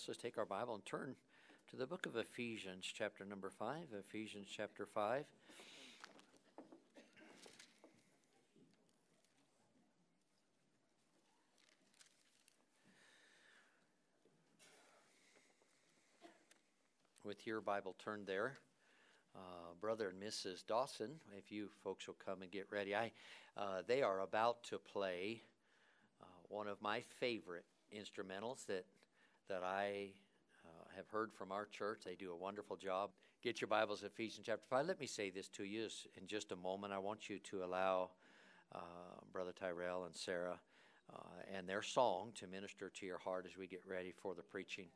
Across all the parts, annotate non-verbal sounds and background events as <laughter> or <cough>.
us, let's take our Bible and turn to the book of Ephesians, chapter number 5. Ephesians, chapter 5. With your Bible turned there, uh, brother and Mrs. Dawson, if you folks will come and get ready, I, uh, they are about to play uh, one of my favorite instrumentals that that I uh, have heard from our church. They do a wonderful job. Get your Bibles, Ephesians chapter 5. Let me say this to you in just a moment. I want you to allow uh, Brother Tyrell and Sarah uh, and their song to minister to your heart as we get ready for the preaching.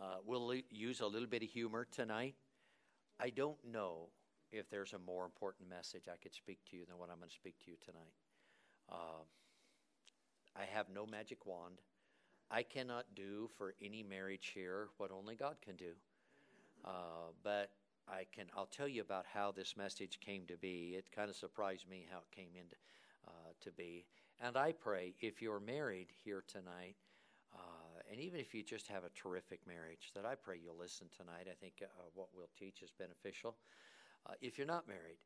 Uh, we'll use a little bit of humor tonight. I don't know if there's a more important message I could speak to you than what I'm going to speak to you tonight. Uh, I have no magic wand. I cannot do for any marriage here what only God can do. Uh, but I can. I'll tell you about how this message came to be. It kind of surprised me how it came into uh, to be. And I pray if you're married here tonight, uh, and even if you just have a terrific marriage, that I pray you'll listen tonight. I think uh, what we'll teach is beneficial. Uh, if you're not married,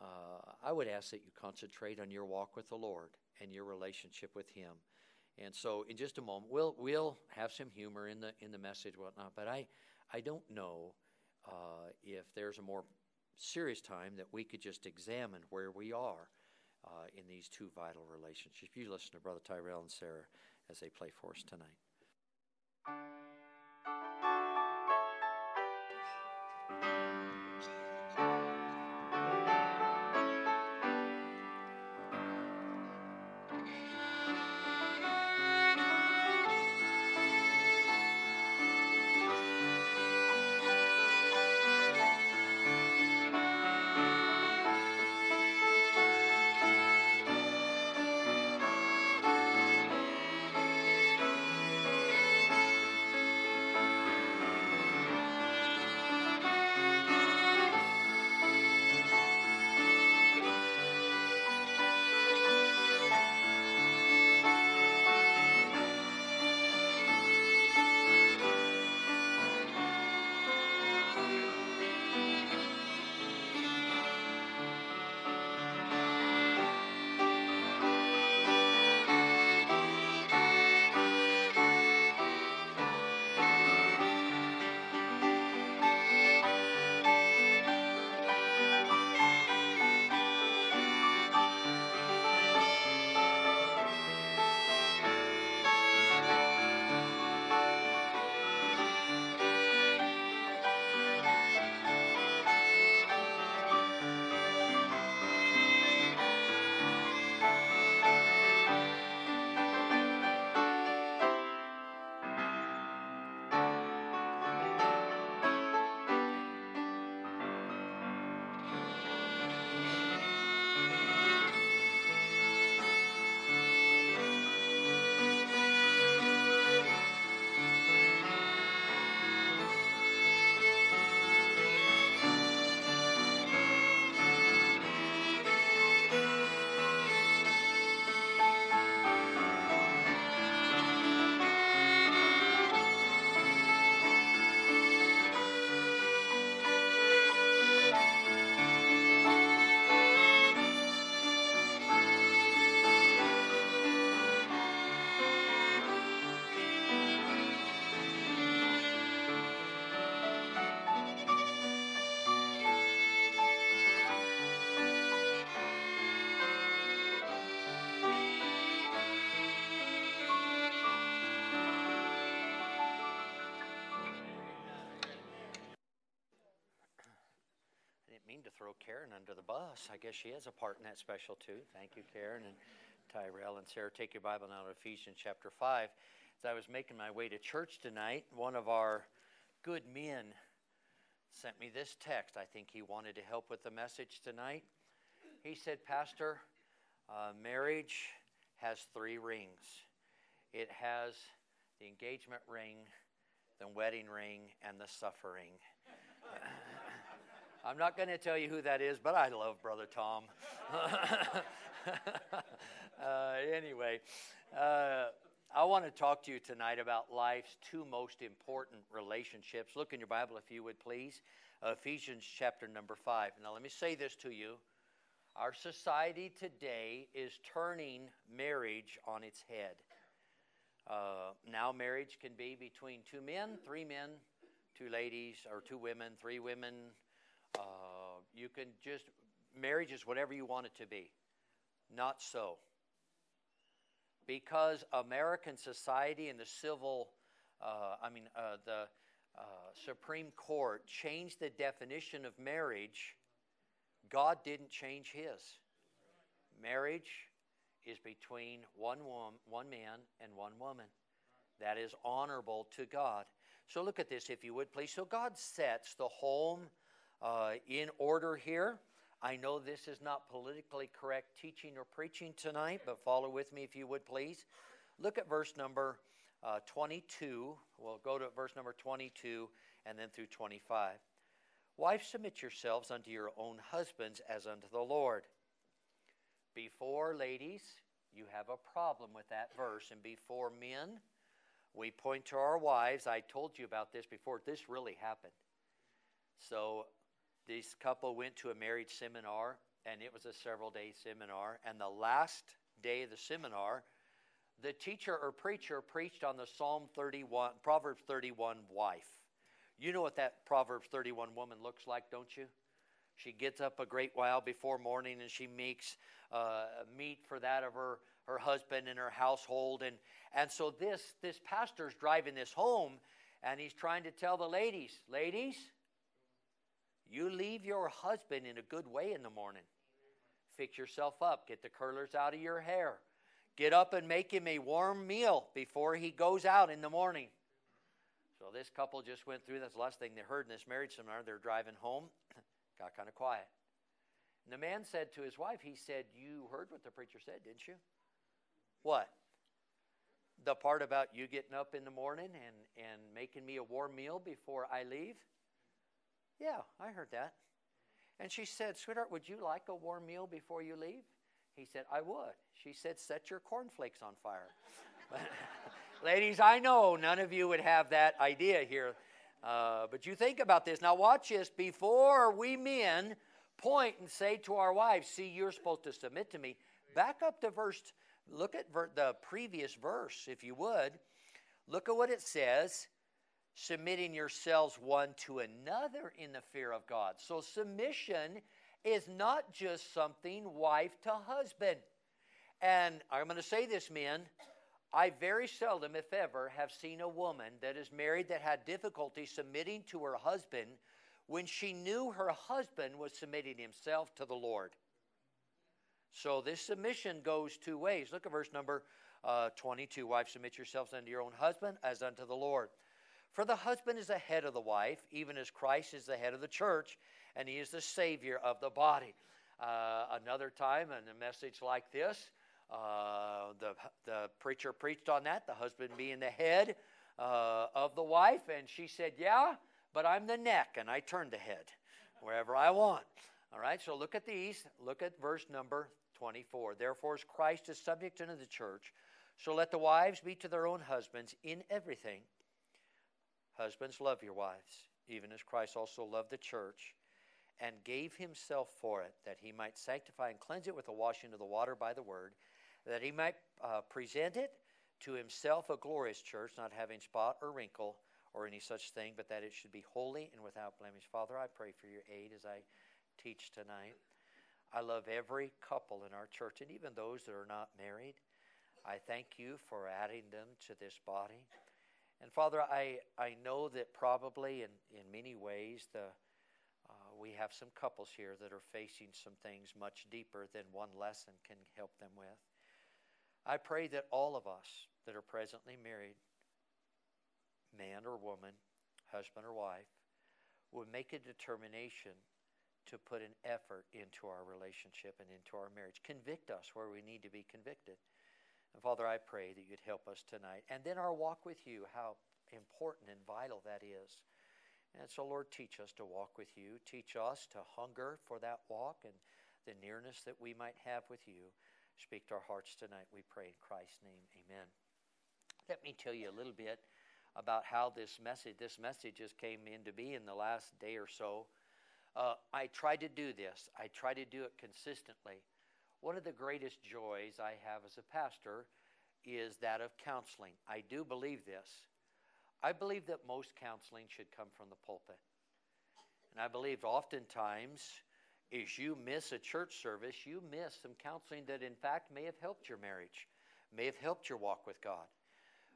uh, I would ask that you concentrate on your walk with the Lord and your relationship with Him. And so, in just a moment, we'll we'll have some humor in the in the message, whatnot. But I I don't know uh, if there's a more serious time that we could just examine where we are uh, in these two vital relationships. You listen to Brother Tyrell and Sarah as they play for us tonight. Karen under the bus. I guess she has a part in that special too. Thank you, Karen and Tyrell and Sarah. Take your Bible now to Ephesians chapter 5. As I was making my way to church tonight, one of our good men sent me this text. I think he wanted to help with the message tonight. He said, Pastor, uh, marriage has three rings it has the engagement ring, the wedding ring, and the suffering. I'm not going to tell you who that is, but I love Brother Tom. <laughs> uh, anyway, uh, I want to talk to you tonight about life's two most important relationships. Look in your Bible, if you would please. Ephesians chapter number 5. Now, let me say this to you. Our society today is turning marriage on its head. Uh, now, marriage can be between two men, three men, two ladies, or two women, three women. Uh, you can just, marriage is whatever you want it to be. Not so because American society and the civil, uh, I mean, uh, the uh, Supreme Court changed the definition of marriage, God didn't change his. Marriage is between one, woman, one man and one woman. That is honorable to God. So look at this, if you would, please. So God sets the home uh, in order here. I know this is not politically correct teaching or preaching tonight, but follow with me if you would please. Look at verse number uh, 22. We'll go to verse number 22 and then through 25. Wives, submit yourselves unto your own husbands as unto the Lord. Before, ladies, you have a problem with that verse. And before men, we point to our wives. I told you about this before. This really happened. So this couple went to a marriage seminar, and it was a several day seminar. And the last day of the seminar, the teacher or preacher preached on the Psalm 31, Proverbs 31 wife. You know what that Proverbs 31 woman looks like, don't you? She gets up a great while before morning and she makes uh, meat for that of her, her husband and her household. And, and so this, this pastor's driving this home and he's trying to tell the ladies, ladies, you leave your husband in a good way in the morning. Fix yourself up. Get the curlers out of your hair. Get up and make him a warm meal before he goes out in the morning. So this couple just went through. That's the last thing they heard in this marriage seminar. They're driving home. <coughs> Got kind of quiet. And the man said to his wife, he said, You heard what the preacher said, didn't you? What? The part about you getting up in the morning and, and making me a warm meal before I leave? Yeah, I heard that. And she said, Sweetheart, would you like a warm meal before you leave? He said, I would. She said, Set your cornflakes on fire. <laughs> Ladies, I know none of you would have that idea here. Uh, but you think about this. Now, watch this. Before we men point and say to our wives, See, you're supposed to submit to me, back up to verse, look at ver- the previous verse, if you would. Look at what it says submitting yourselves one to another in the fear of God. So, submission is not just something wife to husband. And I'm going to say this, men. I very seldom, if ever, have seen a woman that is married that had difficulty submitting to her husband when she knew her husband was submitting himself to the Lord. So this submission goes two ways. Look at verse number uh, 22. Wives, submit yourselves unto your own husband as unto the Lord. For the husband is the head of the wife, even as Christ is the head of the church, and he is the Savior of the body. Uh, another time, in a message like this, uh, the, the preacher preached on that, the husband being the head uh, of the wife, and she said, Yeah, but I'm the neck, and I turn the head wherever I want. All right, so look at these. Look at verse number 24. Therefore, as Christ is subject unto the church, so let the wives be to their own husbands in everything. Husbands, love your wives, even as Christ also loved the church and gave himself for it, that he might sanctify and cleanse it with the washing of the water by the word, that he might uh, present it to himself a glorious church, not having spot or wrinkle or any such thing, but that it should be holy and without blemish. Father, I pray for your aid as I teach tonight. I love every couple in our church, and even those that are not married. I thank you for adding them to this body. And Father, I, I know that probably in, in many ways the, uh, we have some couples here that are facing some things much deeper than one lesson can help them with. I pray that all of us that are presently married, man or woman, husband or wife, would make a determination to put an effort into our relationship and into our marriage. Convict us where we need to be convicted. And Father, I pray that you'd help us tonight. And then our walk with you, how important and vital that is. And so, Lord, teach us to walk with you. Teach us to hunger for that walk and the nearness that we might have with you. Speak to our hearts tonight, we pray in Christ's name. Amen. Let me tell you a little bit about how this message this message just came into being in the last day or so. Uh, I try to do this. I try to do it consistently. One of the greatest joys I have as a pastor is that of counseling. I do believe this. I believe that most counseling should come from the pulpit. And I believe oftentimes, as you miss a church service, you miss some counseling that, in fact, may have helped your marriage, may have helped your walk with God.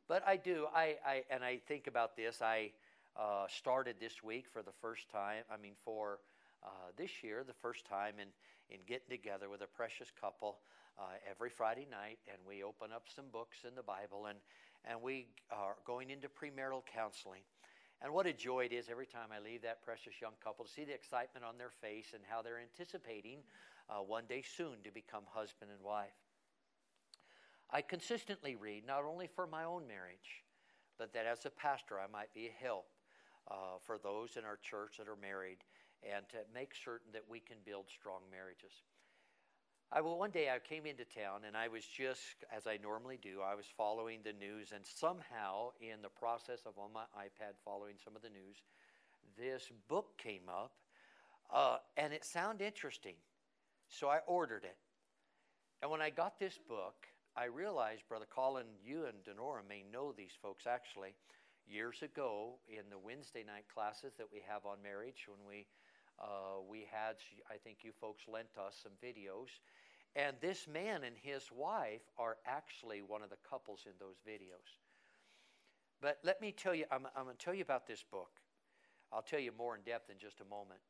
But I do, I, I and I think about this. I uh, started this week for the first time. I mean, for uh, this year, the first time in in getting together with a precious couple uh, every Friday night, and we open up some books in the Bible, and and we are going into premarital counseling. And what a joy it is every time I leave that precious young couple to see the excitement on their face and how they're anticipating uh, one day soon to become husband and wife. I consistently read not only for my own marriage, but that as a pastor I might be a help uh, for those in our church that are married and to make certain that we can build strong marriages. I well, one day I came into town and I was just, as I normally do, I was following the news, and somehow in the process of on my iPad following some of the news, this book came up, uh, and it sounded interesting, so I ordered it. And when I got this book, I realized, Brother Colin, you and Denora may know these folks actually. Years ago, in the Wednesday night classes that we have on marriage, when we uh, we had, I think you folks lent us some videos, and this man and his wife are actually one of the couples in those videos. But let me tell you, I'm, I'm going to tell you about this book. I'll tell you more in depth in just a moment.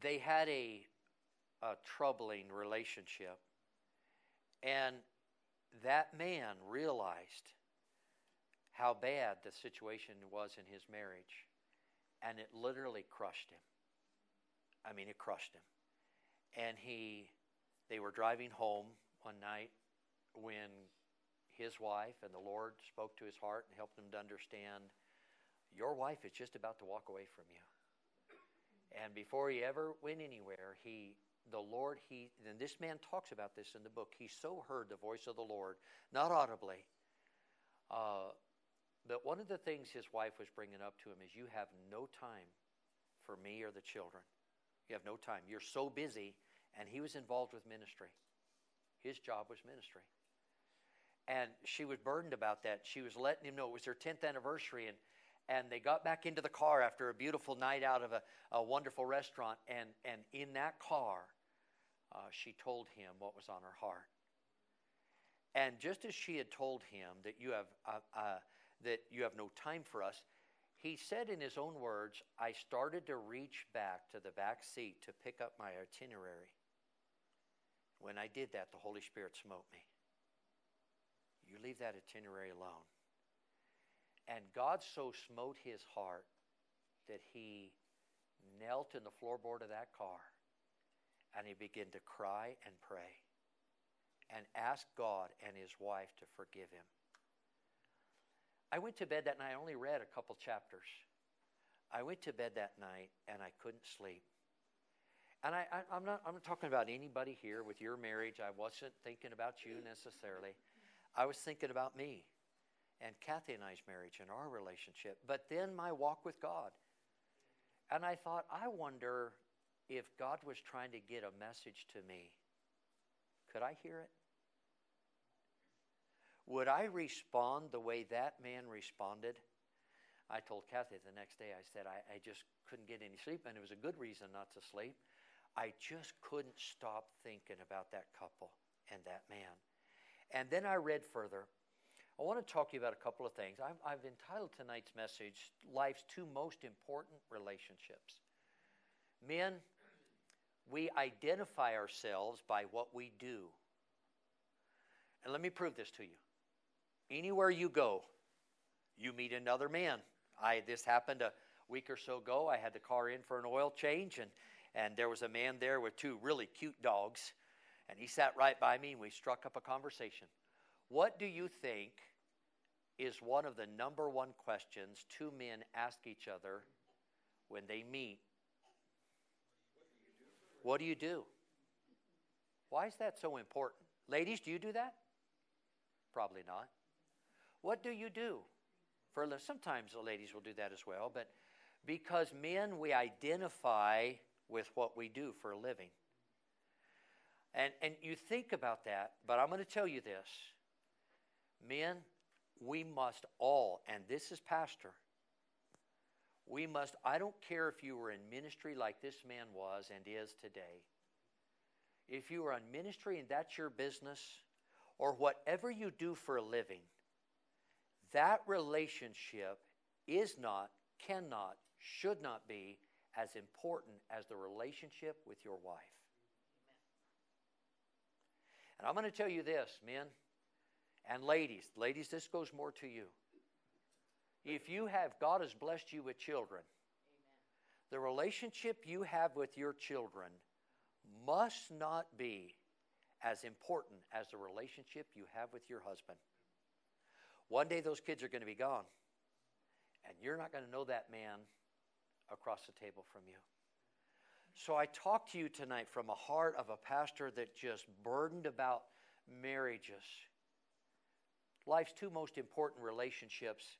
They had a, a troubling relationship and that man realized how bad the situation was in his marriage, and it literally crushed him. I mean, it crushed him. And he, they were driving home one night when his wife and the Lord spoke to his heart and helped him to understand your wife is just about to walk away from you. And before he ever went anywhere, he the Lord, he, and this man talks about this in the book, he so heard the voice of the Lord, not audibly. Uh, but one of the things his wife was bringing up to him is, You have no time for me or the children. You have no time. You're so busy. And he was involved with ministry. His job was ministry. And she was burdened about that. She was letting him know it was their 10th anniversary. And and they got back into the car after a beautiful night out of a, a wonderful restaurant. And, and in that car, uh, she told him what was on her heart. And just as she had told him that you have uh, uh, that you have no time for us, he said in his own words, "I started to reach back to the back seat to pick up my itinerary. When I did that, the Holy Spirit smote me. You leave that itinerary alone." And God so smote his heart that he knelt in the floorboard of that car and he began to cry and pray and ask God and his wife to forgive him. I went to bed that night, I only read a couple chapters. I went to bed that night and I couldn't sleep. And I, am not, I'm not talking about anybody here with your marriage. I wasn't thinking about you necessarily. I was thinking about me and Kathy and I's marriage and our relationship, but then my walk with God. And I thought, I wonder if God was trying to get a message to me, could I hear it? Would I respond the way that man responded? I told Kathy the next day, I said, I, I, just couldn't get any sleep, and it was a good reason not to sleep. I just couldn't stop thinking about that couple and that man. And then I read further. I want to talk to you about a couple of things. I've, I've entitled tonight's message, Life's Two Most Important Relationships. Men, we identify ourselves by what we do. And let me prove this to you. Anywhere you go, you meet another man. I this happened a week or so ago. I had the car in for an oil change and and there was a man there with two really cute dogs and he sat right by me and we struck up a conversation. What do you think is one of the number one questions two men ask each other when they meet what do you do? Why is that so important? Ladies, do you do that? Probably not. What do you do? For a sometimes the ladies will do that as well, but because men we identify with what we do for a living. And and you think about that, but I'm going to tell you this. Men, we must all, and this is pastor, we must, I don't care if you were in ministry like this man was and is today. If you are in ministry and that's your business, or whatever you do for a living, that relationship is not, cannot, should not be as important as the relationship with your wife. And I'm going to tell you this, men and ladies. Ladies, this goes more to you. If you have, God has blessed you with children, Amen. the relationship you have with your children must not be as important as the relationship you have with your husband. One day those kids are going to be gone, and you're not going to know that man across the table from you. So I talk to you tonight from a heart of a pastor that just burdened about marriages. Life's two most important relationships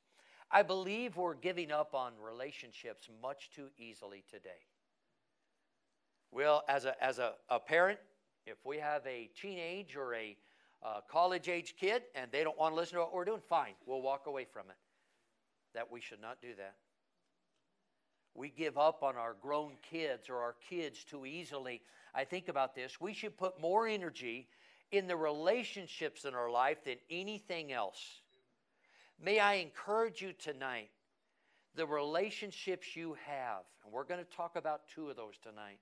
I believe we're giving up on relationships much too easily today. Well, as a, as a, a parent, if we have a teenage or a uh, college age kid and they don't want to listen to what we're doing, fine, we'll walk away from it. That we should not do that. We give up on our grown kids or our kids too easily. I think about this. We should put more energy in the relationships in our life than anything else. May I encourage you tonight the relationships you have, and we're going to talk about two of those tonight.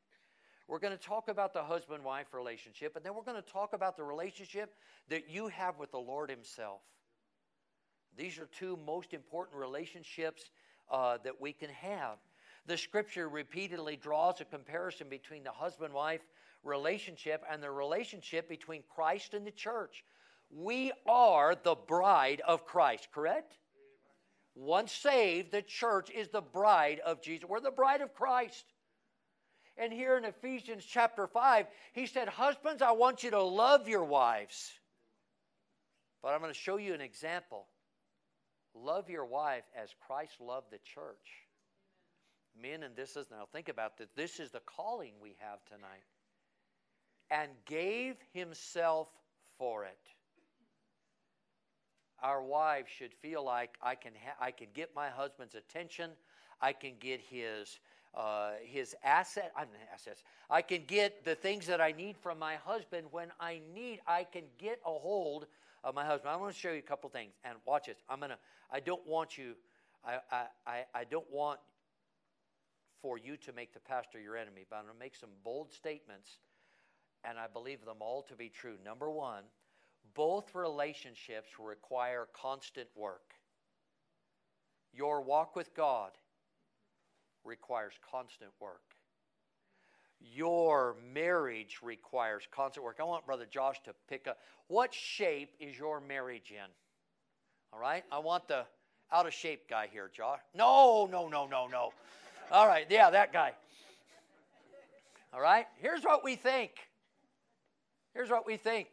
We're going to talk about the husband wife relationship, and then we're going to talk about the relationship that you have with the Lord Himself. These are two most important relationships uh, that we can have. The scripture repeatedly draws a comparison between the husband wife relationship and the relationship between Christ and the church. We are the bride of Christ, correct? Once saved, the church is the bride of Jesus. We're the bride of Christ. And here in Ephesians chapter 5, he said, Husbands, I want you to love your wives. But I'm going to show you an example. Love your wife as Christ loved the church. Men, and this is, now think about this, this is the calling we have tonight. And gave himself for it our wives should feel like I can, ha- I can get my husband's attention, I can get his, uh, his asset, I'm assets. I can get the things that I need from my husband when I need. I can get a hold of my husband. I want to show you a couple things, and watch this. I'm gonna. I don't want you. I, I, I don't want for you to make the pastor your enemy, but I'm to make some bold statements, and I believe them all to be true. Number one, both relationships require constant work. Your walk with God requires constant work. Your marriage requires constant work. I want Brother Josh to pick up. What shape is your marriage in? All right? I want the out of shape guy here, Josh. No, no, no, no, no. All right, yeah, that guy. All right? Here's what we think. Here's what we think.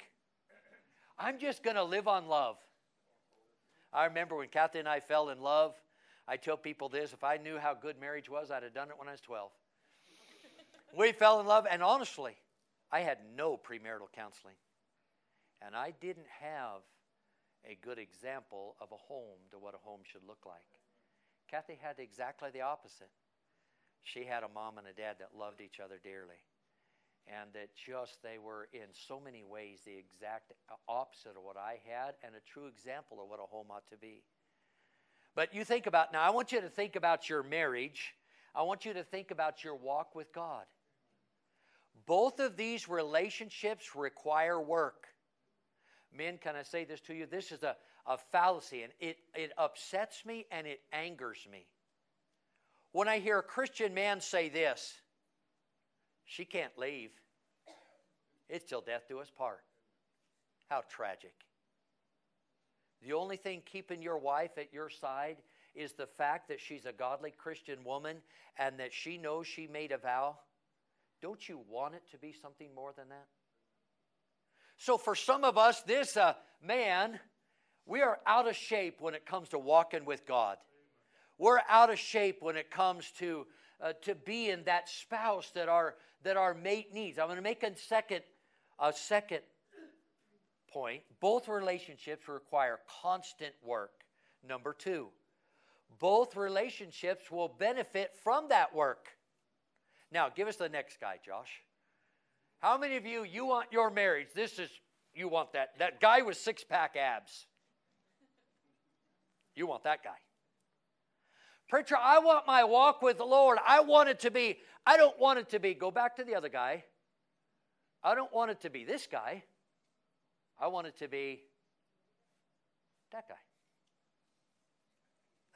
I'm just going to live on love. I remember when Kathy and I fell in love, I tell people this if I knew how good marriage was, I'd have done it when I was 12. <laughs> we fell in love, and honestly, I had no premarital counseling. And I didn't have a good example of a home to what a home should look like. Kathy had exactly the opposite. She had a mom and a dad that loved each other dearly and that just they were in so many ways the exact opposite of what I had and a true example of what a home ought to be. But you think about now, I want you to think about your marriage. I want you to think about your walk with God. Both of these relationships require work. Men, can I say this to you? This is a, a fallacy, and it, it upsets me and it angers me. When I hear a Christian man say this, she can't leave. It's till death do us part. How tragic. The only thing keeping your wife at your side is the fact that she's a godly Christian woman and that she knows she made a vow. Don't you want it to be something more than that? So, for some of us, this uh, man We are out of shape when it comes to walking with God. We're out of shape when it comes to, uh, to being that spouse that our, that our mate needs. I'm going to make a second, a second point. Both relationships require constant work. Number two, both relationships will benefit from that work. Now, give us the next guy, Josh. How many of you, you want your marriage? This is, you want that. That guy with six pack abs. You want that guy. Preacher, I want my walk with the Lord. I want it to be, I don't want it to be, go back to the other guy. I don't want it to be this guy. I want it to be that guy.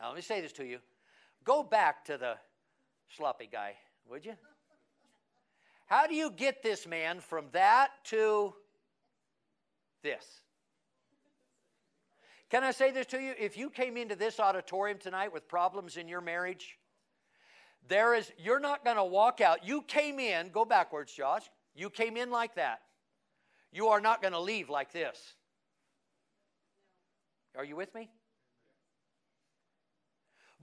Now, let me say this to you. Go back to the sloppy guy, would you? How do you get this man from that to this? Can I say this to you? If you came into this auditorium tonight with problems in your marriage, there is you're not going to walk out. You came in, go backwards, Josh. You came in like that. You are not going to leave like this. Are you with me?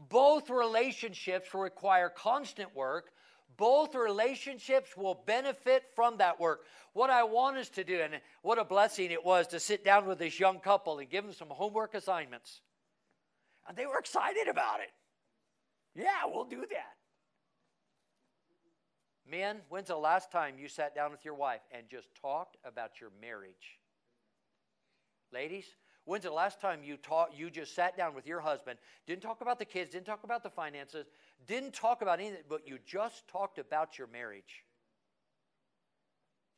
Both relationships will require constant work. Both relationships will benefit from that work. What I want us to do, and what a blessing it was to sit down with this young couple and give them some homework assignments. And they were excited about it. Yeah, we'll do that. Men, when's the last time you sat down with your wife and just talked about your marriage? Ladies, when's the last time you taught you just sat down with your husband, didn't talk about the kids, didn't talk about the finances, didn't talk about anything, but you just talked about your marriage?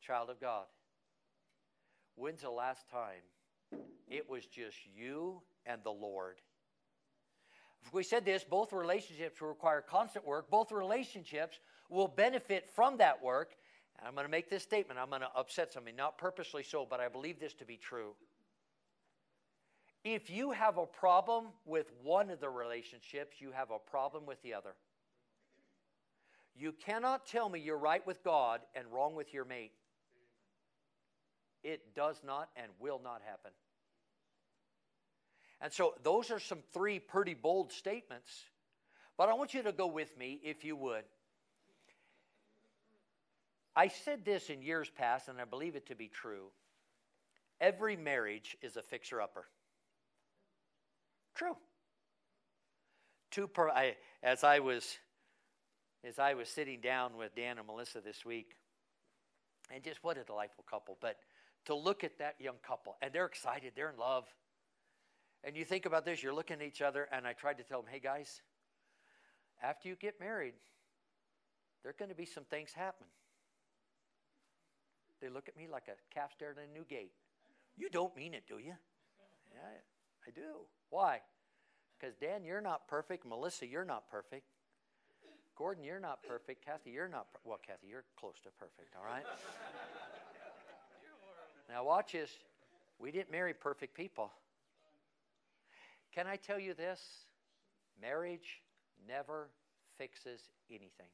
Child of God. When's the last time it was just you and the Lord? If we said this, both relationships require constant work. Both relationships will benefit from that work. And I'm going to make this statement. I'm going to upset somebody, not purposely so, but I believe this to be true. If you have a problem with one of the relationships, you have a problem with the other. You cannot tell me you're right with God and wrong with your mate. It does not and will not happen. And so, those are some three pretty bold statements. But I want you to go with me, if you would, I said this in years past, and I believe it to be true. Every marriage is a fixer upper. True. I, as I was as I was sitting down with Dan and Melissa this week, and just what a delightful couple. But to look at that young couple, and they're excited, they're in love. And you think about this, you're looking at each other, and I tried to tell them, hey guys, after you get married, there are going to be some things happen. They look at me like a calf staring at a new gate. You don't mean it, do you? Yeah, I do. Why? Because Dan, you're not perfect. Melissa, you're not perfect. Gordon, you're not perfect. Kathy, you're not. Per- well, Kathy, you're close to perfect. All right. now watch this. We didn't marry perfect people. Can I tell you this? Marriage never fixes anything.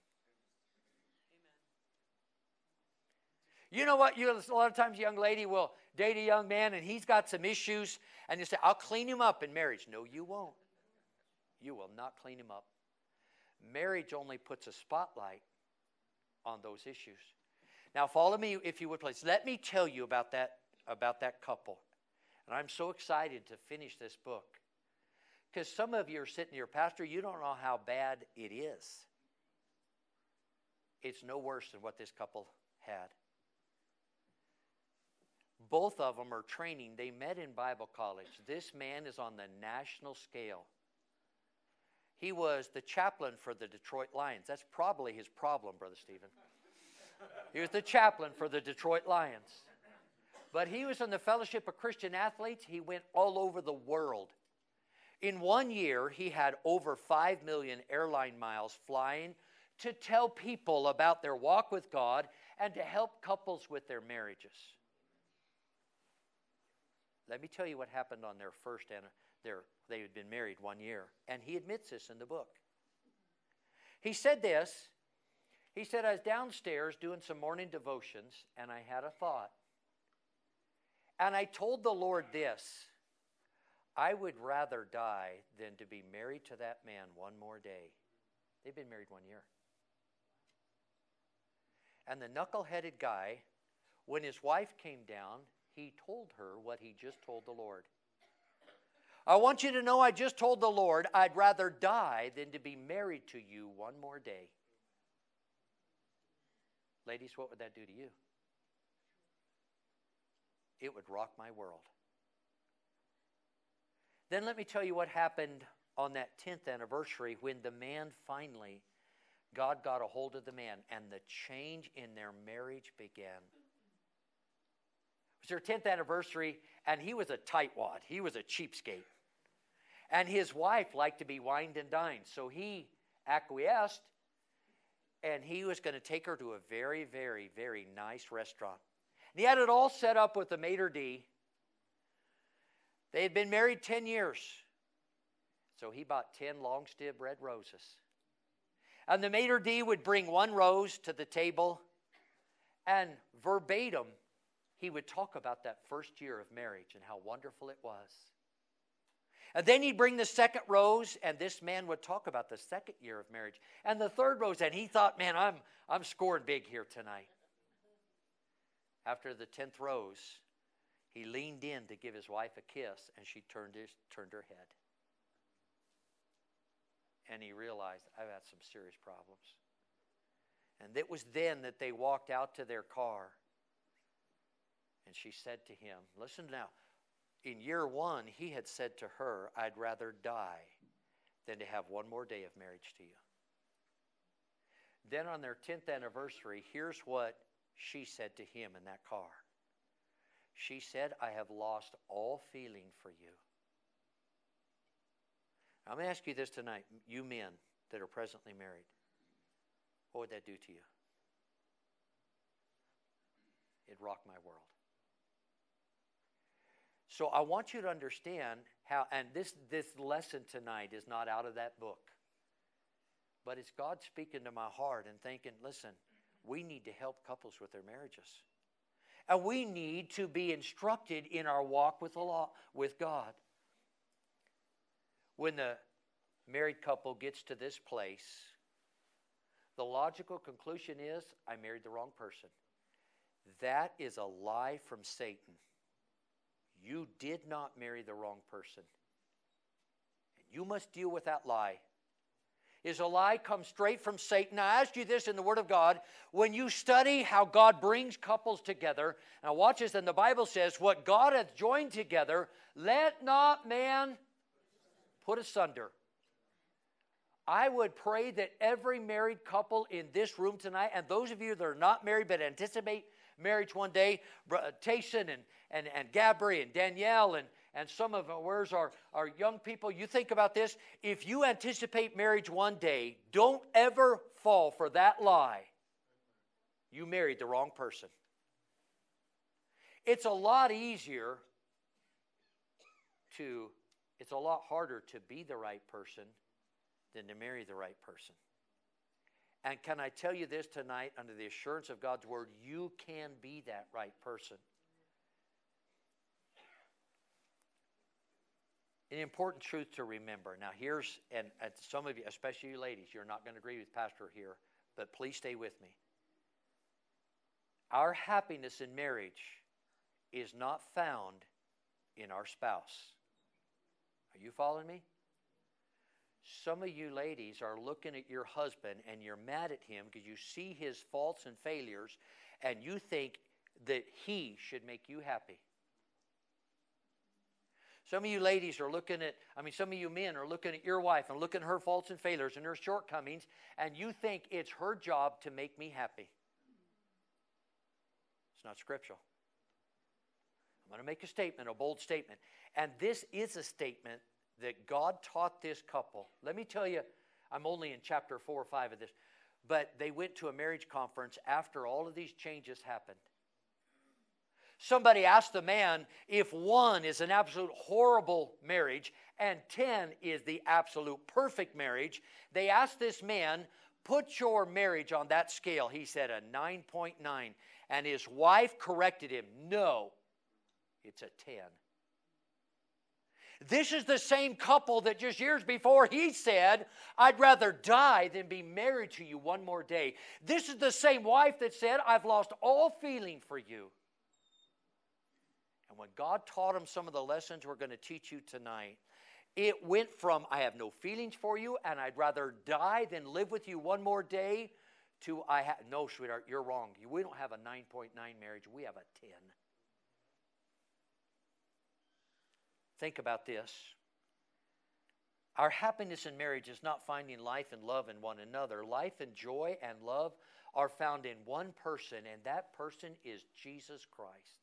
You know what? You, a lot of times, a young lady will date a young man and he's got some issues, and you say, I'll clean him up in marriage. No, you won't. You will not clean him up. Marriage only puts a spotlight on those issues. Now, follow me if you would, please. Let me tell you about that, about that couple. And I'm so excited to finish this book. Because some of you are sitting here, Pastor, you don't know how bad it is. It's no worse than what this couple had. Both of them are training. They met in Bible college. This man is on the national scale. He was the chaplain for the Detroit Lions. That's probably his problem, Brother Stephen. He was the chaplain for the Detroit Lions. But he was in the Fellowship of Christian Athletes. He went all over the world. In one year, he had over 5 million airline miles flying to tell people about their walk with God and to help couples with their marriages. Let me tell you what happened on their first and their they had been married one year, and he admits this in the book. He said this. He said, I was downstairs doing some morning devotions, and I had a thought. And I told the Lord this I would rather die than to be married to that man one more day. They've been married one year. And the knuckle-headed guy, when his wife came down, he told her what he just told the Lord. I want you to know I just told the Lord I'd rather die than to be married to you one more day. Ladies, what would that do to you? It would rock my world. Then let me tell you what happened on that 10th anniversary when the man finally, God got a hold of the man and the change in their marriage began. Was their 10th anniversary and he was a tightwad, he was a cheapskate. And his wife liked to be wined and dined, so he acquiesced and he was going to take her to a very, very, very nice restaurant. And he had it all set up with the maitre d'. They had been married 10 years. So he bought 10 long stem red roses. And the maitre d' would bring one rose to the table, and verbatim, he would talk about that first year of marriage and how wonderful it was. And then he'd bring the second rose, and this man would talk about the second year of marriage. And the third rose, and he thought, man, I'm, I'm scoring big here tonight. After the tenth rose, he leaned in to give his wife a kiss, and she turned, his, turned her head. And he realized, I've had some serious problems. And it was then that they walked out to their car. And she said to him, Listen now, in year one, he had said to her, I'd rather die than to have one more day of marriage to you. Then on their 10th anniversary, here's what she said to him in that car. She said, I have lost all feeling for you. I'm going to ask you this tonight, you men that are presently married. What would that do to you? It rocked my world. So I want you to understand how, and this, this lesson tonight is not out of that book, but it's God speaking to my heart and thinking, listen, we need to help couples with their marriages. And we need to be instructed in our walk with, the law, with God. When the married couple gets to this place, the logical conclusion is I married the wrong person. That is a lie from Satan. You did not marry the wrong person. And you must deal with that lie. Is a lie comes straight from Satan. I asked you this in the Word of God. When you study how God brings couples together, now watch this, and the Bible says, What God hath joined together, let not man put asunder. I would pray that every married couple in this room tonight, and those of you that are not married but anticipate marriage one day, uh, Tayson and, and, and Gabri and Danielle and, and some of uh, where's our, our young people, you think about this. If you anticipate marriage one day, don't ever fall for that lie. You married the wrong person. It's a lot easier to, it's a lot harder to be the right person than to marry the right person. And can I tell you this tonight, under the assurance of God's word, you can be that right person. An important truth to remember. Now, here's, and, some of you, especially you ladies, you're not going to agree with Pastor here, but please stay with me. Our happiness in marriage is not found in our spouse. Are you following me? Some of you ladies are looking at your husband and you're mad at him because you see his faults and failures and you think that he should make you happy. Some of you ladies are looking at, I mean, some of you men are looking at your wife and looking at her faults and failures and her shortcomings, and you think it's her job to make me happy. It's not scriptural. I'm going to make a statement, a bold statement. And this is a statement that God taught this couple. Let me tell you, I'm only in chapter four or five of this, but they went to a marriage conference after all of these changes happened. Somebody asked the man if one is an absolute horrible marriage and 10 is the absolute perfect marriage. They asked this man, Put your marriage on that scale. He said a 9.9. And his wife corrected him, No, it's a 10. This is the same couple that just years before he said, I'd rather die than be married to you one more day. This is the same wife that said, I've lost all feeling for you. And when God taught him some of the lessons we're going to teach you tonight, it went from, I have no feelings for you and I'd rather die than live with you one more day to, I have, no, sweetheart, you're wrong. We don't have a 9.9 marriage, we have a 10. Think about this. Our happiness in marriage is not finding life and love in one another. Life and joy and love are found in one person, and that person is Jesus Christ.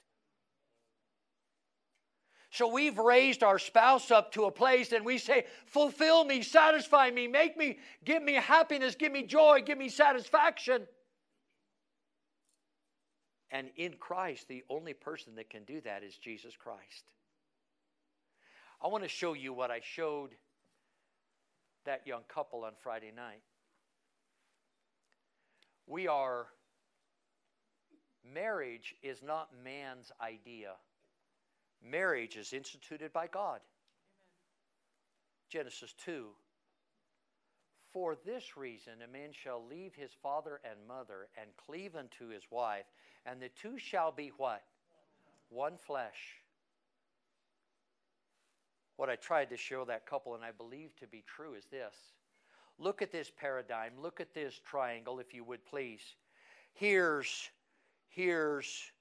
So we've raised our spouse up to a place and we say, Fulfill me, satisfy me, make me, give me happiness, give me joy, give me satisfaction. And in Christ, the only person that can do that is Jesus Christ. I want to show you what I showed that young couple on Friday night. We are, marriage is not man's idea. Marriage is instituted by God. Amen. Genesis 2. For this reason, a man shall leave his father and mother and cleave unto his wife, and the two shall be what? One flesh. What I tried to show that couple, and I believe to be true, is this. Look at this paradigm. Look at this triangle, if you would please. Here's, here's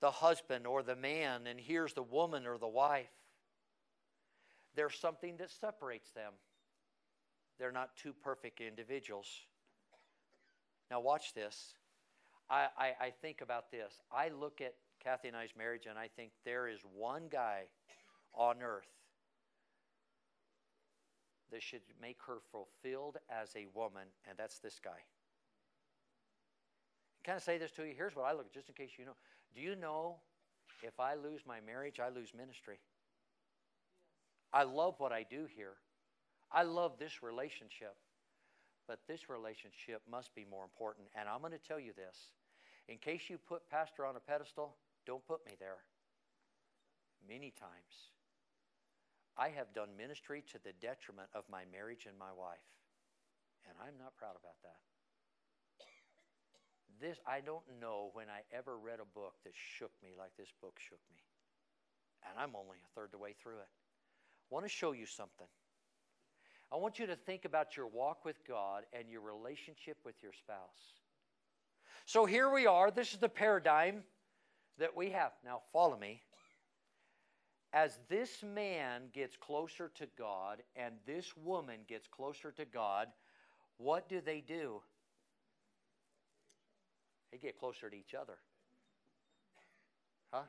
the husband or the man, and here's the woman or the wife. There's something that separates them. They're not two perfect individuals. Now, watch this. I, I, I think about this. I look at Kathy and I's marriage, and I think there is one guy on earth that should make her fulfilled as a woman, and that's this guy. I say this to you? Here's what I look at, just in case you know. Do you know if I lose my marriage, I lose ministry? I love what I do here. I love this relationship. But this relationship must be more important. And I'm going to tell you this in case you put pastor on a pedestal, don't put me there. Many times. I have done ministry to the detriment of my marriage and my wife. And I'm not proud about that. This I don't know when I ever read a book that shook me like this book shook me. And I'm only a third of the way through it. I want to show you something. I want you to think about your walk with God and your relationship with your spouse. So here we are. This is the paradigm that we have. Now, follow me as this man gets closer to God and this woman gets closer to God, what do they do? They get closer to each other. Huh?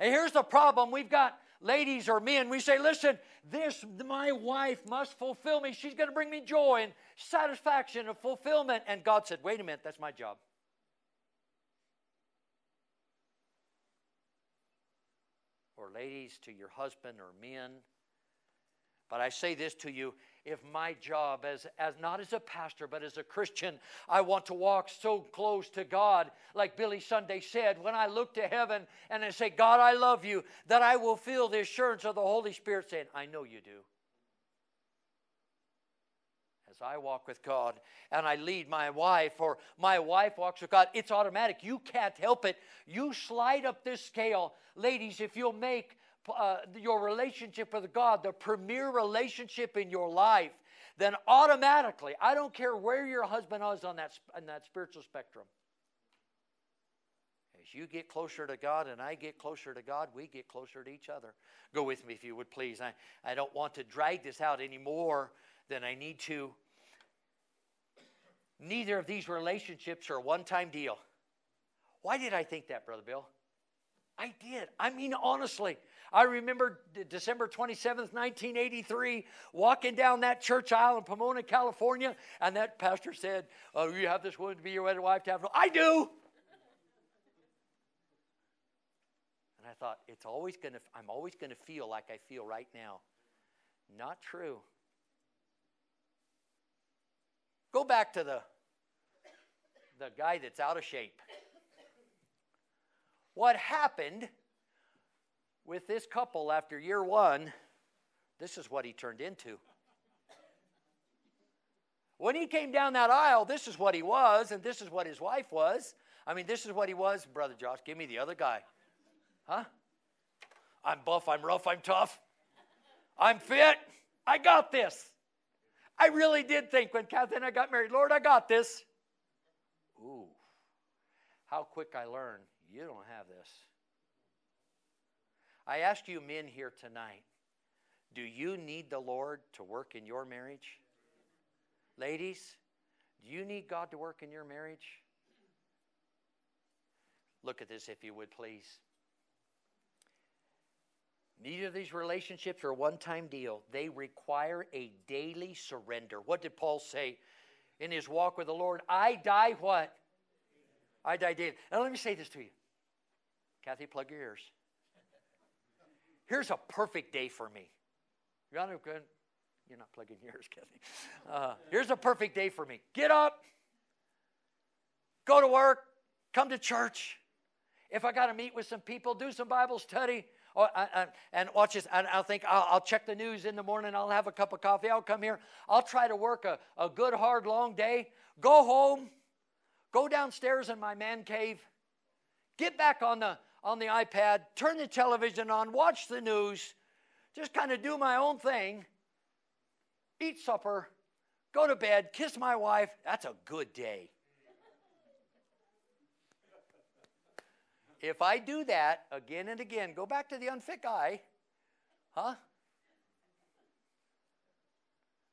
And here's the problem we've got ladies or men, we say, listen, this, my wife must fulfill me. She's going to bring me joy and satisfaction and fulfillment. And God said, wait a minute, that's my job. Or ladies to your husband or men. But I say this to you if my job as, as not as a pastor but as a Christian, I want to walk so close to God, like Billy Sunday said, when I look to heaven and I say, God, I love you, that I will feel the assurance of the Holy Spirit saying, I know you do. I walk with God and I lead my wife, or my wife walks with God, it's automatic. You can't help it. You slide up this scale Ladies, if you'll make uh, your relationship with God the premier relationship in your life, then automatically, I don't care where your husband is on that, on that spiritual spectrum. As you get closer to God and I get closer to God, we get closer to each other. Go with me if you would please. I, I don't want to drag this out any more than I need to. Neither of these relationships are a one time deal. Why did I think that, Brother Bill? I did. I mean, honestly, I remember December 27th, 1983, walking down that church aisle in Pomona, California, and that pastor said, Oh, you have this woman to be your wife to have. I do. And I thought, it's always gonna, I'm always gonna feel like I feel right now. Not true. Go back to the the guy that's out of shape what happened with this couple after year one This is what he turned into. When he came down that aisle, this is what he was, and this is what his wife was. I mean, this is what he was. Brother Josh, give me the other guy. Huh? I'm buff, I'm rough, I'm tough. I'm fit. I got this. I really did think when Kathy and I got married, Lord, I got this. Ooh, how quick I learned. You don't have this. I ask you, men here tonight, do you need the Lord to work in your marriage? Ladies, do you need God to work in your marriage? Look at this, if you would, please. Neither of these relationships are a one time deal. They require a daily surrender. What did Paul say in his walk with the Lord? I die what? I die daily. Now, let me say this to you. Kathy, plug your ears. Here's a perfect day for me. You're not plugging yours, Kathy. Uh, here's a perfect day for me. Get up, go to work, come to church. If I got to meet with some people, do some Bible study. Oh, and watch this. I, will think I'll, I'll, check the news in the morning. I'll have a cup of coffee. I'll come here. I'll try to work a, a good, hard, long day. Go home. Go downstairs in my man cave. Get back on the on the iPad. Turn the television on. Watch the news. Just kind of do my own thing eat supper, go to bed, kiss my wife. That's a good day. If I do that again and again, go back to the unfit guy, huh?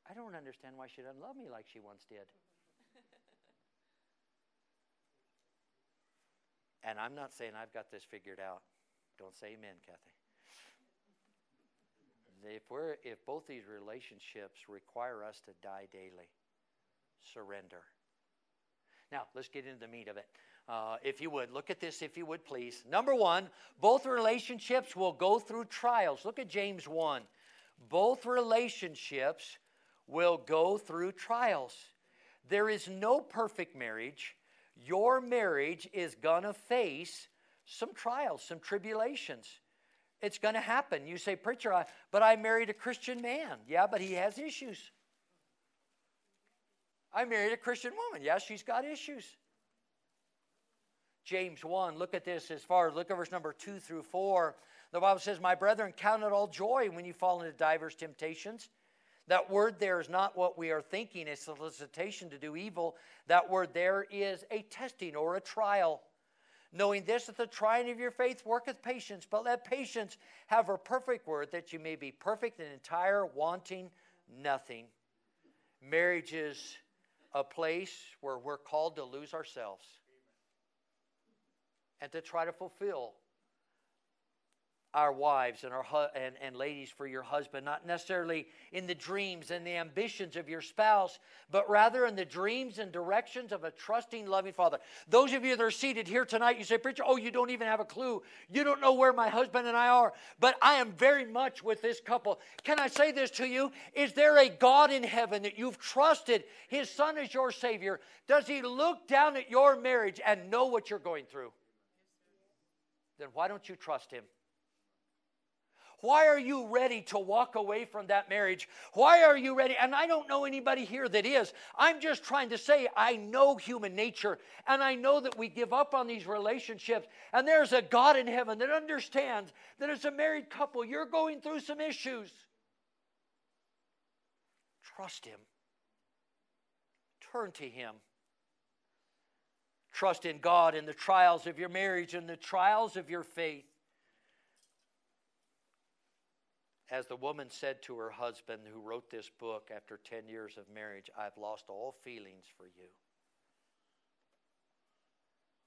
I don't understand why she doesn't love me like she once did. <laughs> and I'm not saying I've got this figured out. Don't say amen, Kathy if we're if both these relationships require us to die daily, surrender. Now let's get into the meat of it. Uh, if you would look at this, if you would please. Number one, both relationships will go through trials. Look at James one. Both relationships will go through trials. There is no perfect marriage. Your marriage is gonna face some trials, some tribulations. It's going to happen. You say, Preacher, I, but I married a Christian man. Yeah, but he has issues. I married a Christian woman. Yeah, she's got issues. James 1, look at this as far as look at verse number 2 through 4. The Bible says, My brethren, count it all joy when you fall into divers temptations. That word there is not what we are thinking, a solicitation to do evil. That word there is a testing or a trial knowing this that the trying of your faith worketh patience, but let patience have her perfect word, that you may be perfect and entire, wanting nothing. Marriage is a place where we're called to lose ourselves and to try to fulfill our wives and our hu- and, and ladies for your husband, not necessarily in the dreams and the ambitions of your spouse, but rather in the dreams and directions of a trusting, loving father. Those of you that are seated here tonight, you say, Preacher, oh, you don't even have a clue. You don't know where my husband and I are. But I am very much with this couple. Can I say this to you? Is there a God in heaven that you've trusted his son is your Savior? Does he look down at your marriage and know what you're going through? Then why don't you trust him? Why are you ready to walk away from that marriage? Why are you ready? And I don't know anybody here that is. I'm just trying to say I know human nature and I know that we give up on these relationships. And there's a God in heaven that understands that as a married couple, you're going through some issues. Trust Him, turn to Him. Trust in God in the trials of your marriage and the trials of your faith. As the woman said to her husband who wrote this book after 10 years of marriage, I've lost all feelings for you.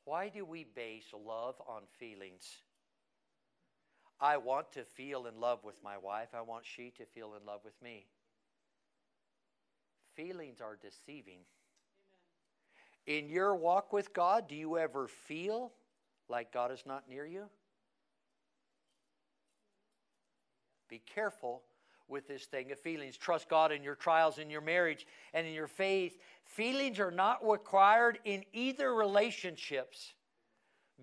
Why do we base love on feelings? I want to feel in love with my wife. I want she to feel in love with me. Feelings are deceiving. In your walk with God, do you ever feel like God is not near you? Be careful with this thing of feelings. Trust God in your trials, in your marriage, and in your faith. Feelings are not required in either relationships.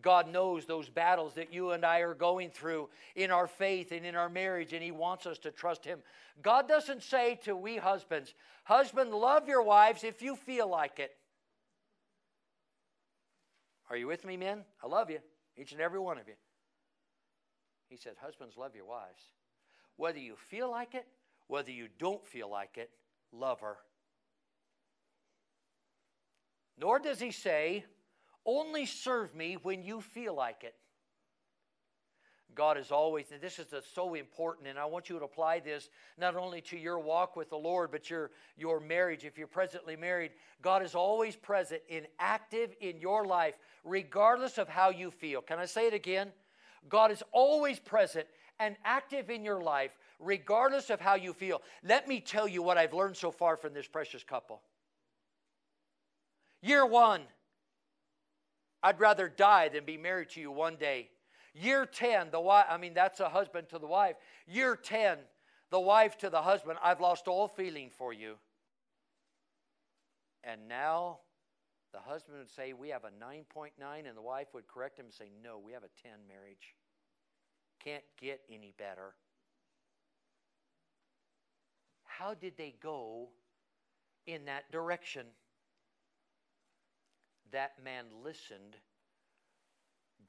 God knows those battles that you and I are going through in our faith and in our marriage, and He wants us to trust Him. God doesn't say to we husbands, Husband, love your wives if you feel like it. Are you with me, men? I love you, each and every one of you. He said, Husbands, love your wives. Whether you feel like it, whether you don't feel like it, love her. Nor does he say, only serve me when you feel like it. God is always, and this is so important, and I want you to apply this not only to your walk with the Lord, but your, your marriage. If you're presently married, God is always present and active in your life, regardless of how you feel. Can I say it again? God is always present and active in your life, regardless of how you feel. Let me tell you what I've learned so far from this precious couple. Year one, I'd rather die than be married to you one day. Year 10, the wife, I mean, that's a husband to the wife. Year 10, the wife to the husband, I've lost all feeling for you. And now the husband would say, We have a 9.9, and the wife would correct him and say, No, we have a 10 marriage. Can't get any better. How did they go in that direction? That man listened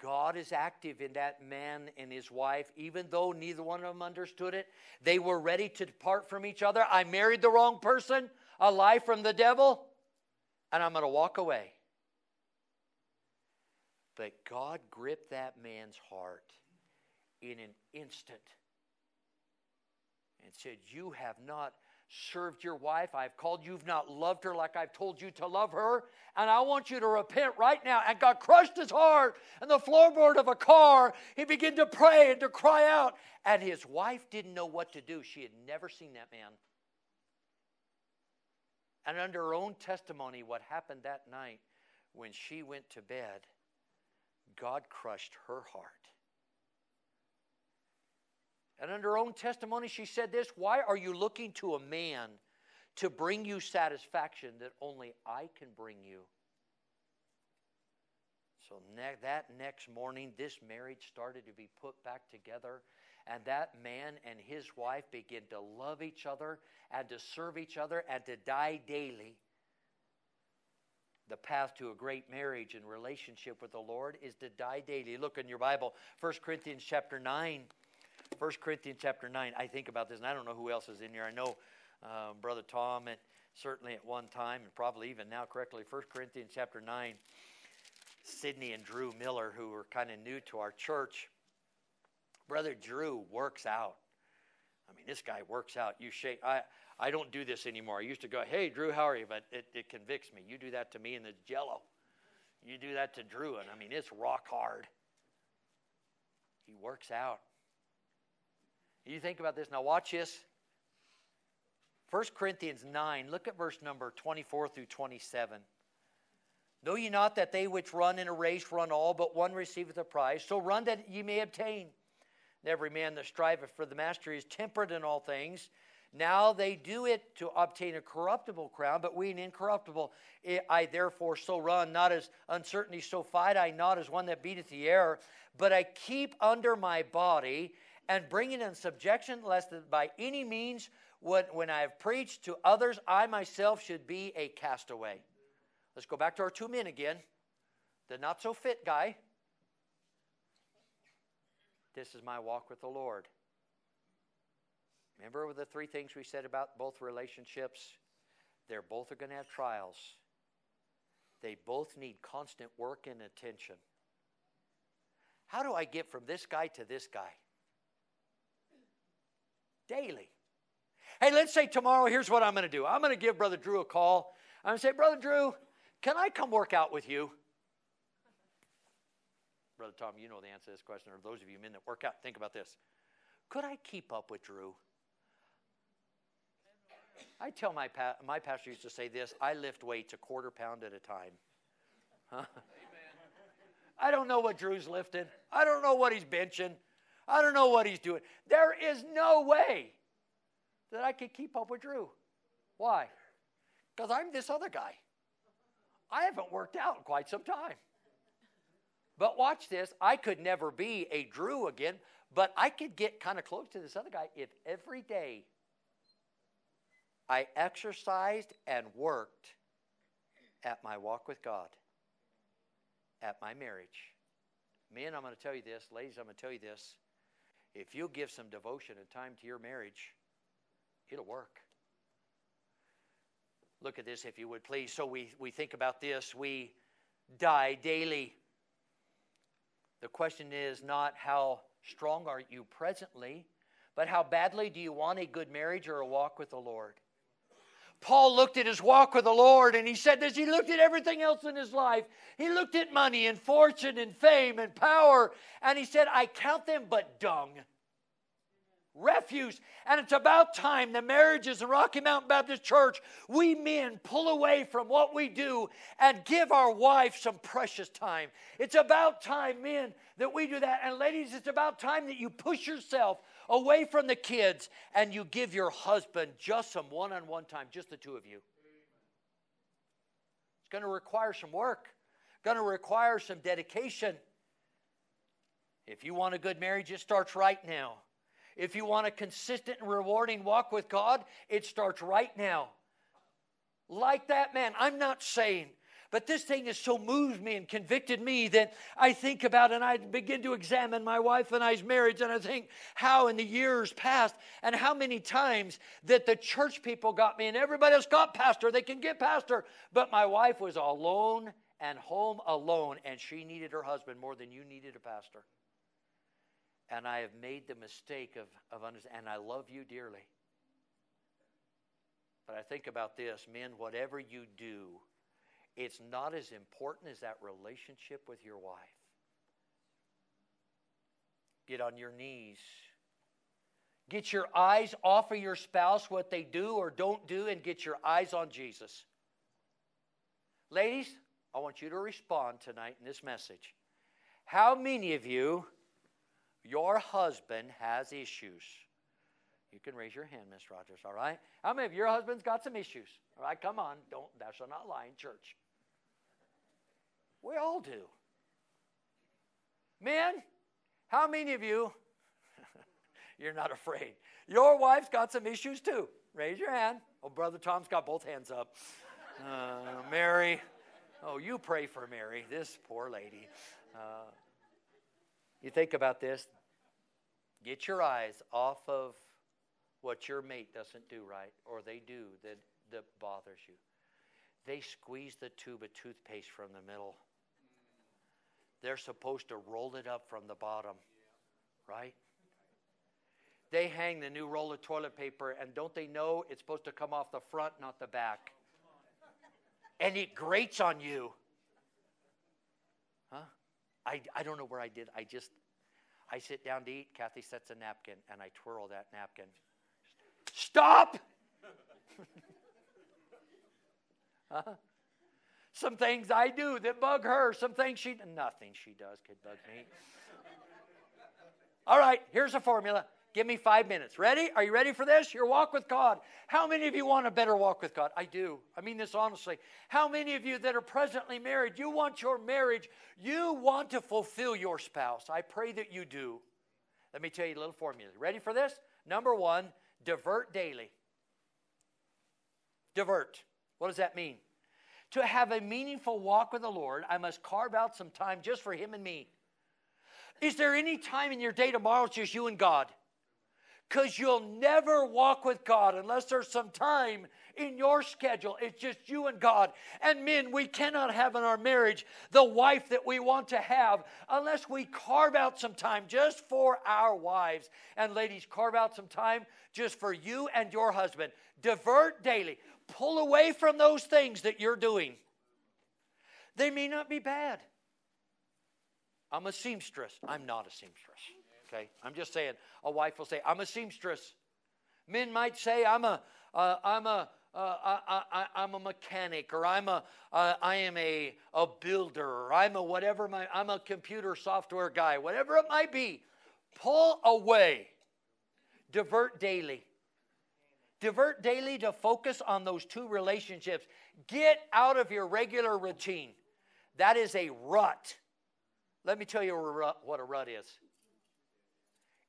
God is active in that man and his wife, even though neither one of them understood it. They were ready to depart from each other. I married the wrong person, a lie from the devil, and I'm going to walk away. But God gripped that man's heart in an instant and said, You have not served your wife. I've called you, you've not loved her like I've told you to love her. And I want you to repent right now. And God crushed his heart in the floorboard of a car. He began to pray and to cry out. And his wife didn't know what to do. She had never seen that man. And under her own testimony, what happened that night when she went to bed, God crushed her heart. And under her own testimony, she said this Why are you looking to a man to bring you satisfaction that only I can bring you? So ne- that next morning, this marriage started to be put back together. And that man and his wife began to love each other and to serve each other and to die daily. The path to a great marriage and relationship with the Lord is to die daily. Look in your Bible, 1 Corinthians chapter 9. 1 Corinthians chapter 9. I think about this, and I don't know who else is in here. I know um, Brother Tom, and certainly at one time, and probably even now correctly, 1 Corinthians chapter 9. Sydney and Drew Miller, who were kind of new to our church. Brother Drew works out. I mean, this guy works out. You shake. I, I don't do this anymore. I used to go, hey, Drew, how are you? But it, it convicts me. You do that to me, and it's jello. You do that to Drew, and I mean, it's rock hard. He works out. You think about this. Now, watch this. 1 Corinthians 9, look at verse number 24 through 27. Know ye not that they which run in a race run all, but one receiveth a prize? So run that ye may obtain. And every man that striveth for the mastery is temperate in all things. Now they do it to obtain a corruptible crown, but we an incorruptible. I therefore so run, not as uncertainty, so fight I not as one that beateth the air, but I keep under my body and bring it in subjection, lest by any means, when, when I have preached to others, I myself should be a castaway. Let's go back to our two men again. The not so fit guy. This is my walk with the Lord. Remember the three things we said about both relationships? They're both are going to have trials. They both need constant work and attention. How do I get from this guy to this guy? Daily. Hey, let's say tomorrow, here's what I'm going to do. I'm going to give Brother Drew a call. I'm going to say, Brother Drew, can I come work out with you? Brother Tom, you know the answer to this question, or those of you men that work out, think about this. Could I keep up with Drew? I tell my, pa- my pastor used to say this I lift weights a quarter pound at a time. Huh? <laughs> I don't know what Drew's lifting. I don't know what he's benching. I don't know what he's doing. There is no way that I could keep up with Drew. Why? Because I'm this other guy. I haven't worked out in quite some time. But watch this I could never be a Drew again, but I could get kind of close to this other guy if every day I exercised and worked at my walk with God, at my marriage. Men, I'm going to tell you this. Ladies, I'm going to tell you this. If you'll give some devotion and time to your marriage, it'll work. Look at this, if you would please. So we, we think about this. We die daily. The question is not how strong are you presently, but how badly do you want a good marriage or a walk with the Lord? Paul looked at his walk with the Lord and he said this. He looked at everything else in his life. He looked at money and fortune and fame and power and he said, I count them but dung refuse. And it's about time the marriages in Rocky Mountain Baptist Church, we men pull away from what we do and give our wife some precious time. It's about time, men, that we do that. And ladies, it's about time that you push yourself away from the kids and you give your husband just some one on one time, just the two of you. It's going to require some work, going to require some dedication. If you want a good marriage, it starts right now. If you want a consistent and rewarding walk with God, it starts right now. Like that man, I'm not saying, but this thing has so moved me and convicted me that I think about and I begin to examine my wife and I's marriage and I think how in the years past and how many times that the church people got me and everybody else got pastor, they can get pastor, but my wife was alone and home alone and she needed her husband more than you needed a pastor. And I have made the mistake of, of understanding, and I love you dearly. But I think about this men, whatever you do, it's not as important as that relationship with your wife. Get on your knees. Get your eyes off of your spouse, what they do or don't do, and get your eyes on Jesus. Ladies, I want you to respond tonight in this message. How many of you your husband has issues. You can raise your hand, Miss Rogers, all right? How many of your husband's got some issues? All right, come on. Don't shalt not in church. We all do. Men, how many of you <laughs> you're not afraid? Your wife's got some issues too. Raise your hand. Oh, Brother Tom's got both hands up. Uh, Mary, oh, you pray for Mary, this poor lady. Uh, you think about this. Get your eyes off of what your mate doesn't do right or they do that, that bothers you. They squeeze the tube of toothpaste from the middle. They're supposed to roll it up from the bottom, right? They hang the new roll of toilet paper, and don't they know it's supposed to come off the front, not the back? And it grates on you. Huh? I, I don't know where I did. I just, I sit down to eat. Kathy sets a napkin, and I twirl that napkin. Stop! <laughs> huh? Some things I do that bug her. Some things she, nothing she does could bug me. All right, here's a formula. Give me five minutes. Ready? Are you ready for this? Your walk with God. How many of you want a better walk with God? I do. I mean this honestly. How many of you that are presently married, you want your marriage, you want to fulfill your spouse? I pray that you do. Let me tell you a little formula. Ready for this? Number one, divert daily. Divert. What does that mean? To have a meaningful walk with the Lord, I must carve out some time just for Him and me. Is there any time in your day tomorrow it's just you and God? because you'll never walk with God unless there's some time in your schedule. It's just you and God. And men, we cannot have in our marriage the wife that we want to have unless we carve out some time just for our wives. And ladies, carve out some time just for you and your husband. Divert daily. Pull away from those things that you're doing. They may not be bad. I'm a seamstress. I'm not a seamstress. Okay, I'm just saying. A wife will say, "I'm a seamstress." Men might say, "I'm a, am uh, a, uh, I, I'm a mechanic, or I'm a, uh, I am a, a builder, or I'm a whatever. My, I'm a computer software guy. Whatever it might be, pull away. Divert daily. Divert daily to focus on those two relationships. Get out of your regular routine. That is a rut. Let me tell you what a rut is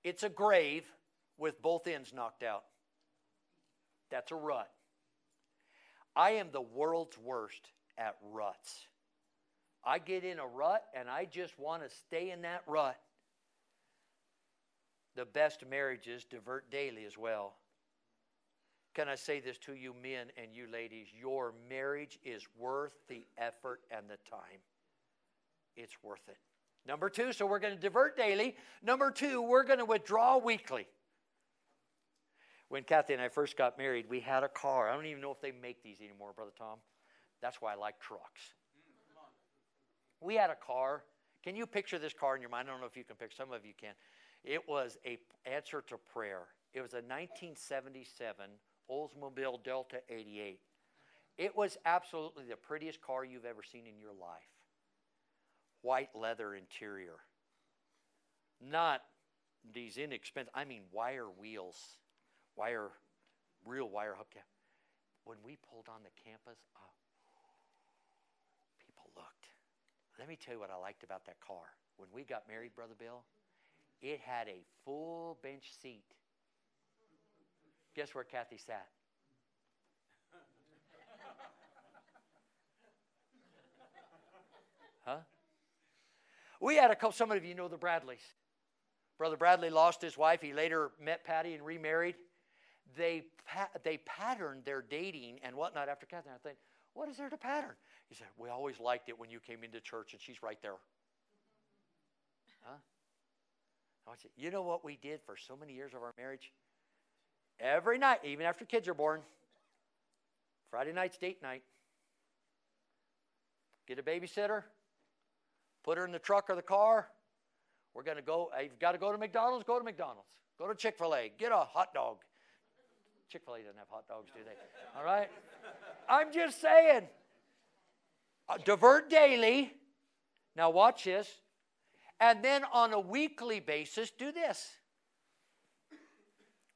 it's a grave with both ends knocked out. That's a rut. I am the world's worst at ruts. I get in a rut and I just want to stay in that rut. The best marriages divert daily as well. Can I say this to you, men and you ladies? Your marriage is worth the effort and the time. It's worth it. Number two, so we're going to divert daily. Number two, we're going to withdraw weekly. When Kathy and I first got married, we had a car. I don't even know if they make these anymore, Brother Tom. That's why I like trucks. We had a car. Can you picture this car in your mind? I don't know if you can picture. Some of you can. It was a answer to prayer. It was a 1977 Oldsmobile Delta 88. It was absolutely the prettiest car you've ever seen in your life. White leather interior. Not these inexpensive, I mean wire wheels, wire, real wire hubcap. When we pulled on the campus, oh, people looked. Let me tell you what I liked about that car. When we got married, Brother Bill, it had a full bench seat. Guess where Kathy sat? Huh? We had a couple, some of you know the Bradleys. Brother Bradley lost his wife. He later met Patty and remarried. They, they patterned their dating and whatnot after Kathy. I think, what is there to pattern? He said, We always liked it when you came into church and she's right there. Huh? I said, You know what we did for so many years of our marriage? Every night, even after kids are born, Friday night's date night. Get a babysitter, put her in the truck or the car. We're going to go. You've got to go to McDonald's, go to McDonald's. Go to Chick fil A, get a hot dog. Chick fil A doesn't have hot dogs, do they? All right? I'm just saying. Uh, divert daily. Now, watch this. And then on a weekly basis, do this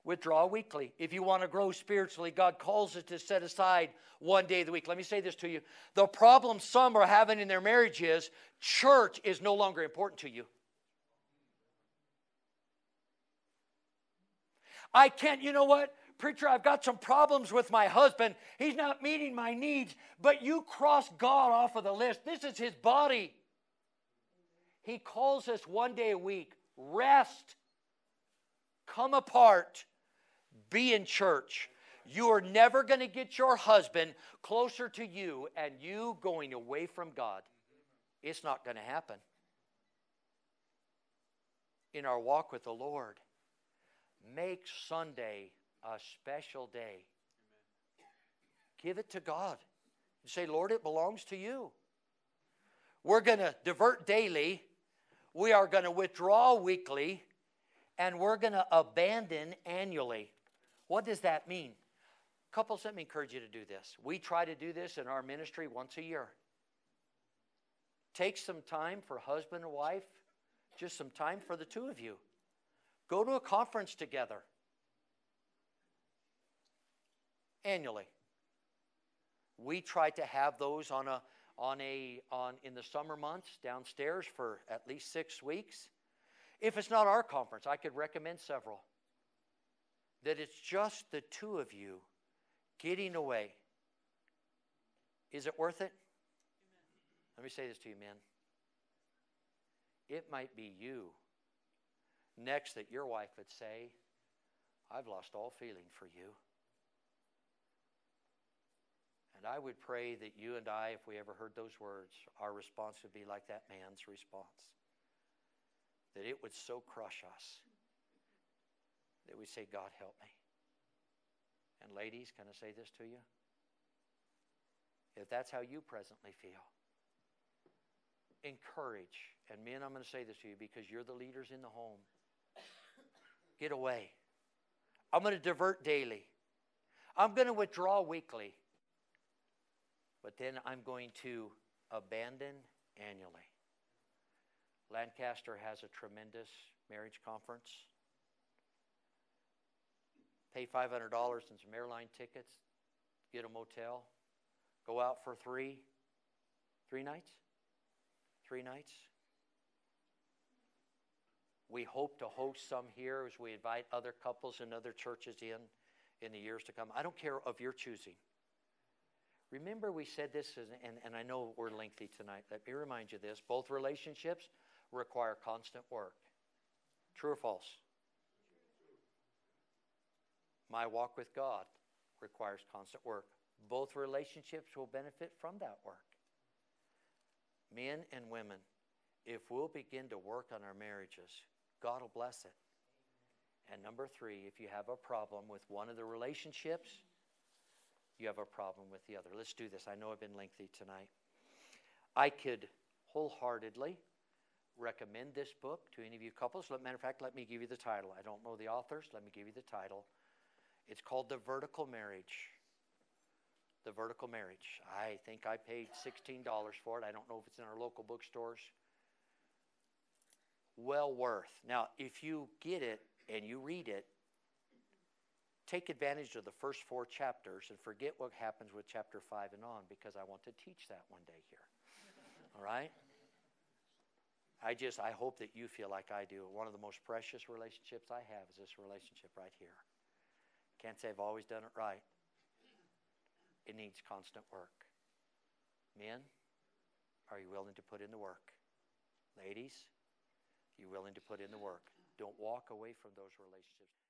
withdraw weekly. If you want to grow spiritually, God calls us to set aside one day of the week. Let me say this to you. The problem some are having in their marriage is church is no longer important to you. I can't, you know what? Preacher, I've got some problems with my husband. He's not meeting my needs, but you cross God off of the list. This is his body. He calls us one day a week rest, come apart, be in church. You are never going to get your husband closer to you and you going away from God. It's not going to happen. In our walk with the Lord, make Sunday a special day. Give it to God. And say, Lord, it belongs to you. We're going to divert daily. We are going to withdraw weekly. And we're going to abandon annually. What does that mean? Couples, let me encourage you to do this. We try to do this in our ministry once a year. Take some time for husband and wife, just some time for the two of you. Go to a conference together annually. We try to have those on a on a on in the summer months downstairs for at least 6 weeks. If it's not our conference, I could recommend several that it's just the two of you getting away. Is it worth it? Amen. Let me say this to you, men. It might be you next that your wife would say, I've lost all feeling for you. And I would pray that you and I, if we ever heard those words, our response would be like that man's response. That it would so crush us that we say, God, help me. And ladies, can I say this to you? If that's how you presently feel, encourage. And men, I'm going to say this to you because you're the leaders in the home. Get away. I'm going to divert daily. I'm going to withdraw weekly. But then I'm going to abandon annually. Lancaster has a tremendous marriage conference pay $500 and some airline tickets, get a motel, go out for three, three nights? Three nights? We hope to host some here as we invite other couples and other churches in in the years to come. I don't care of your choosing. Remember, we said this, and, and I know we're lengthy tonight. Let me remind you this both relationships require constant work. True or false? My walk with God requires constant work. Both relationships will benefit from that work. Men and women, if we'll begin to work on our marriages, God will bless it. And number three, if you have a problem with one of the relationships, you have a problem with the other. Let's do this. I know I've been lengthy tonight. I could wholeheartedly recommend this book to any of you couples. Matter of fact, let me give you the title. I don't know the authors. Let me give you the title. It's called The Vertical Marriage. The Vertical Marriage. I think I paid $16 for it. I don't know if it's in our local bookstores. Well worth. Now, if you get it and you read it, take advantage of the first four chapters and forget what happens with chapter 5 and on because I want to teach that one day here. <laughs> All right? I just, I hope that you feel like I do. One of the most precious relationships I have is this relationship right here. Can't say I've always done it right. It needs constant work. Men, are you willing to put in the work? Ladies, you willing to put in the work? Don't walk away from those relationships.